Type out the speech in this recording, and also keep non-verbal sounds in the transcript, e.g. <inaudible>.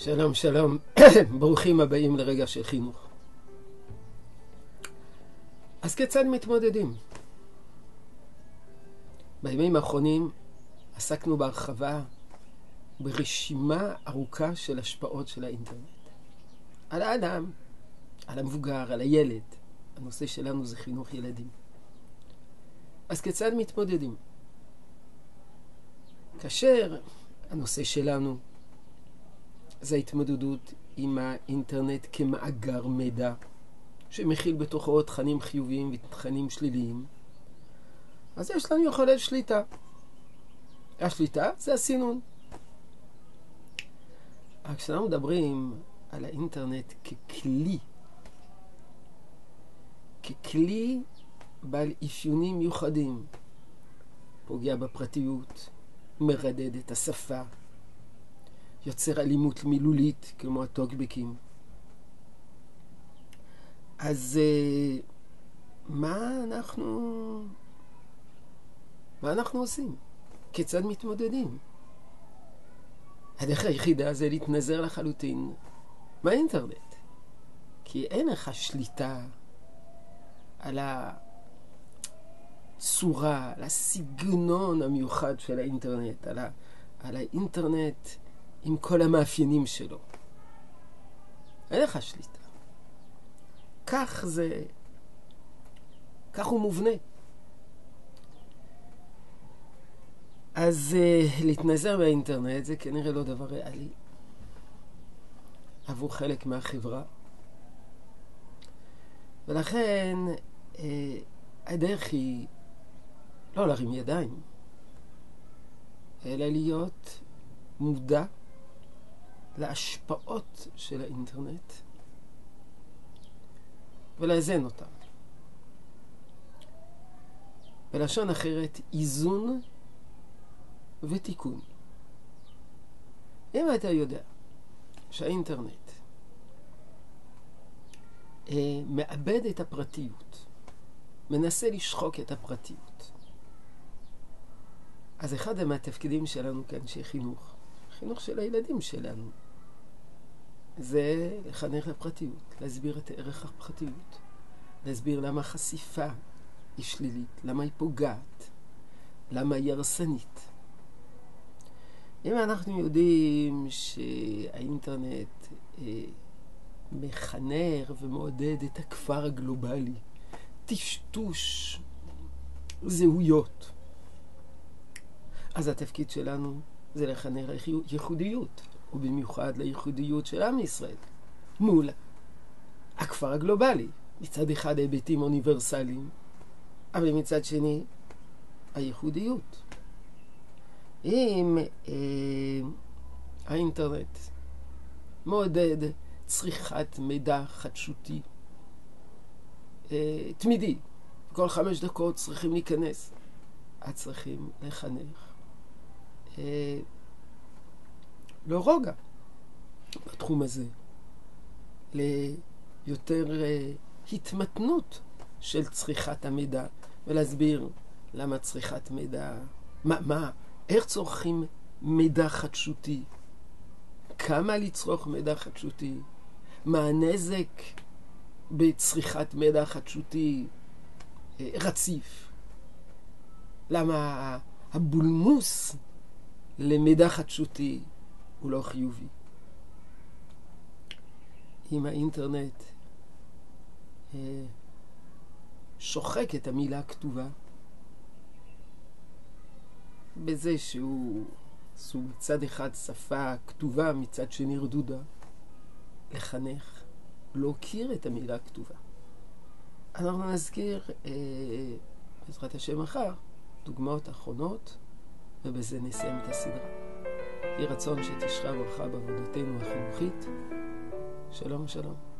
שלום, שלום. <coughs> ברוכים הבאים לרגע של חינוך. אז כיצד מתמודדים? בימים האחרונים עסקנו בהרחבה ברשימה ארוכה של השפעות של האינטרנט. על האדם, על המבוגר, על הילד. הנושא שלנו זה חינוך ילדים. אז כיצד מתמודדים? כאשר הנושא שלנו זה ההתמודדות עם האינטרנט כמאגר מידע שמכיל בתוכו תכנים חיוביים ותכנים שליליים, אז יש לנו יכולת שליטה. השליטה זה הסינון. רק כשאנחנו מדברים על האינטרנט ככלי, ככלי בעל אפיונים מיוחדים, פוגע בפרטיות, מרדד את השפה, יוצר אלימות מילולית, כמו הטוקבקים. אז אה, מה אנחנו... מה אנחנו עושים? כיצד מתמודדים? הדרך היחידה זה להתנזר לחלוטין מהאינטרנט. כי אין לך שליטה על הצורה, על הסגנון המיוחד של האינטרנט, על, ה, על האינטרנט עם כל המאפיינים שלו. אין לך שליטה. כך זה, כך הוא מובנה. אז uh, להתנזר באינטרנט זה כנראה לא דבר ריאלי עבור חלק מהחברה. ולכן uh, הדרך היא לא להרים ידיים, אלא להיות מודע להשפעות של האינטרנט ולאזן אותם. בלשון אחרת, איזון ותיקון. אם אתה יודע שהאינטרנט אה, מאבד את הפרטיות, מנסה לשחוק את הפרטיות, אז אחד מהתפקידים שלנו כאנשי חינוך, חינוך של הילדים שלנו, זה לחנך לפרטיות, להסביר את ערך הפרטיות, להסביר למה החשיפה היא שלילית, למה היא פוגעת, למה היא הרסנית. אם אנחנו יודעים שהאינטרנט אה, מחנר ומעודד את הכפר הגלובלי, טשטוש זהויות, אז התפקיד שלנו זה לחנך ייחודיות. ובמיוחד לייחודיות של עם ישראל, מול הכפר הגלובלי. מצד אחד היבטים אוניברסליים, אבל מצד שני הייחודיות. אם אה, האינטרנט מעודד צריכת מידע חדשותי אה, תמידי, כל חמש דקות צריכים להיכנס, אז צריכים לחנך. אה, לא רוגע בתחום הזה, ליותר uh, התמתנות של צריכת המידע, ולהסביר למה צריכת מידע, מה, מה, איך צורכים מידע חדשותי, כמה לצרוך מידע חדשותי, מה הנזק בצריכת מידע חדשותי uh, רציף, למה הבולמוס למידע חדשותי הוא לא חיובי. אם האינטרנט אה, שוחק את המילה הכתובה בזה שהוא סוג צד אחד שפה כתובה, מצד שני רדודה, לחנך, להוקיר את המילה הכתובה. אנחנו נזכיר, אה, בעזרת השם מחר, דוגמאות אחרונות, ובזה נסיים את הסדרה. יהי רצון שתשרה ברכה בעבודתנו החינוכית. שלום שלום.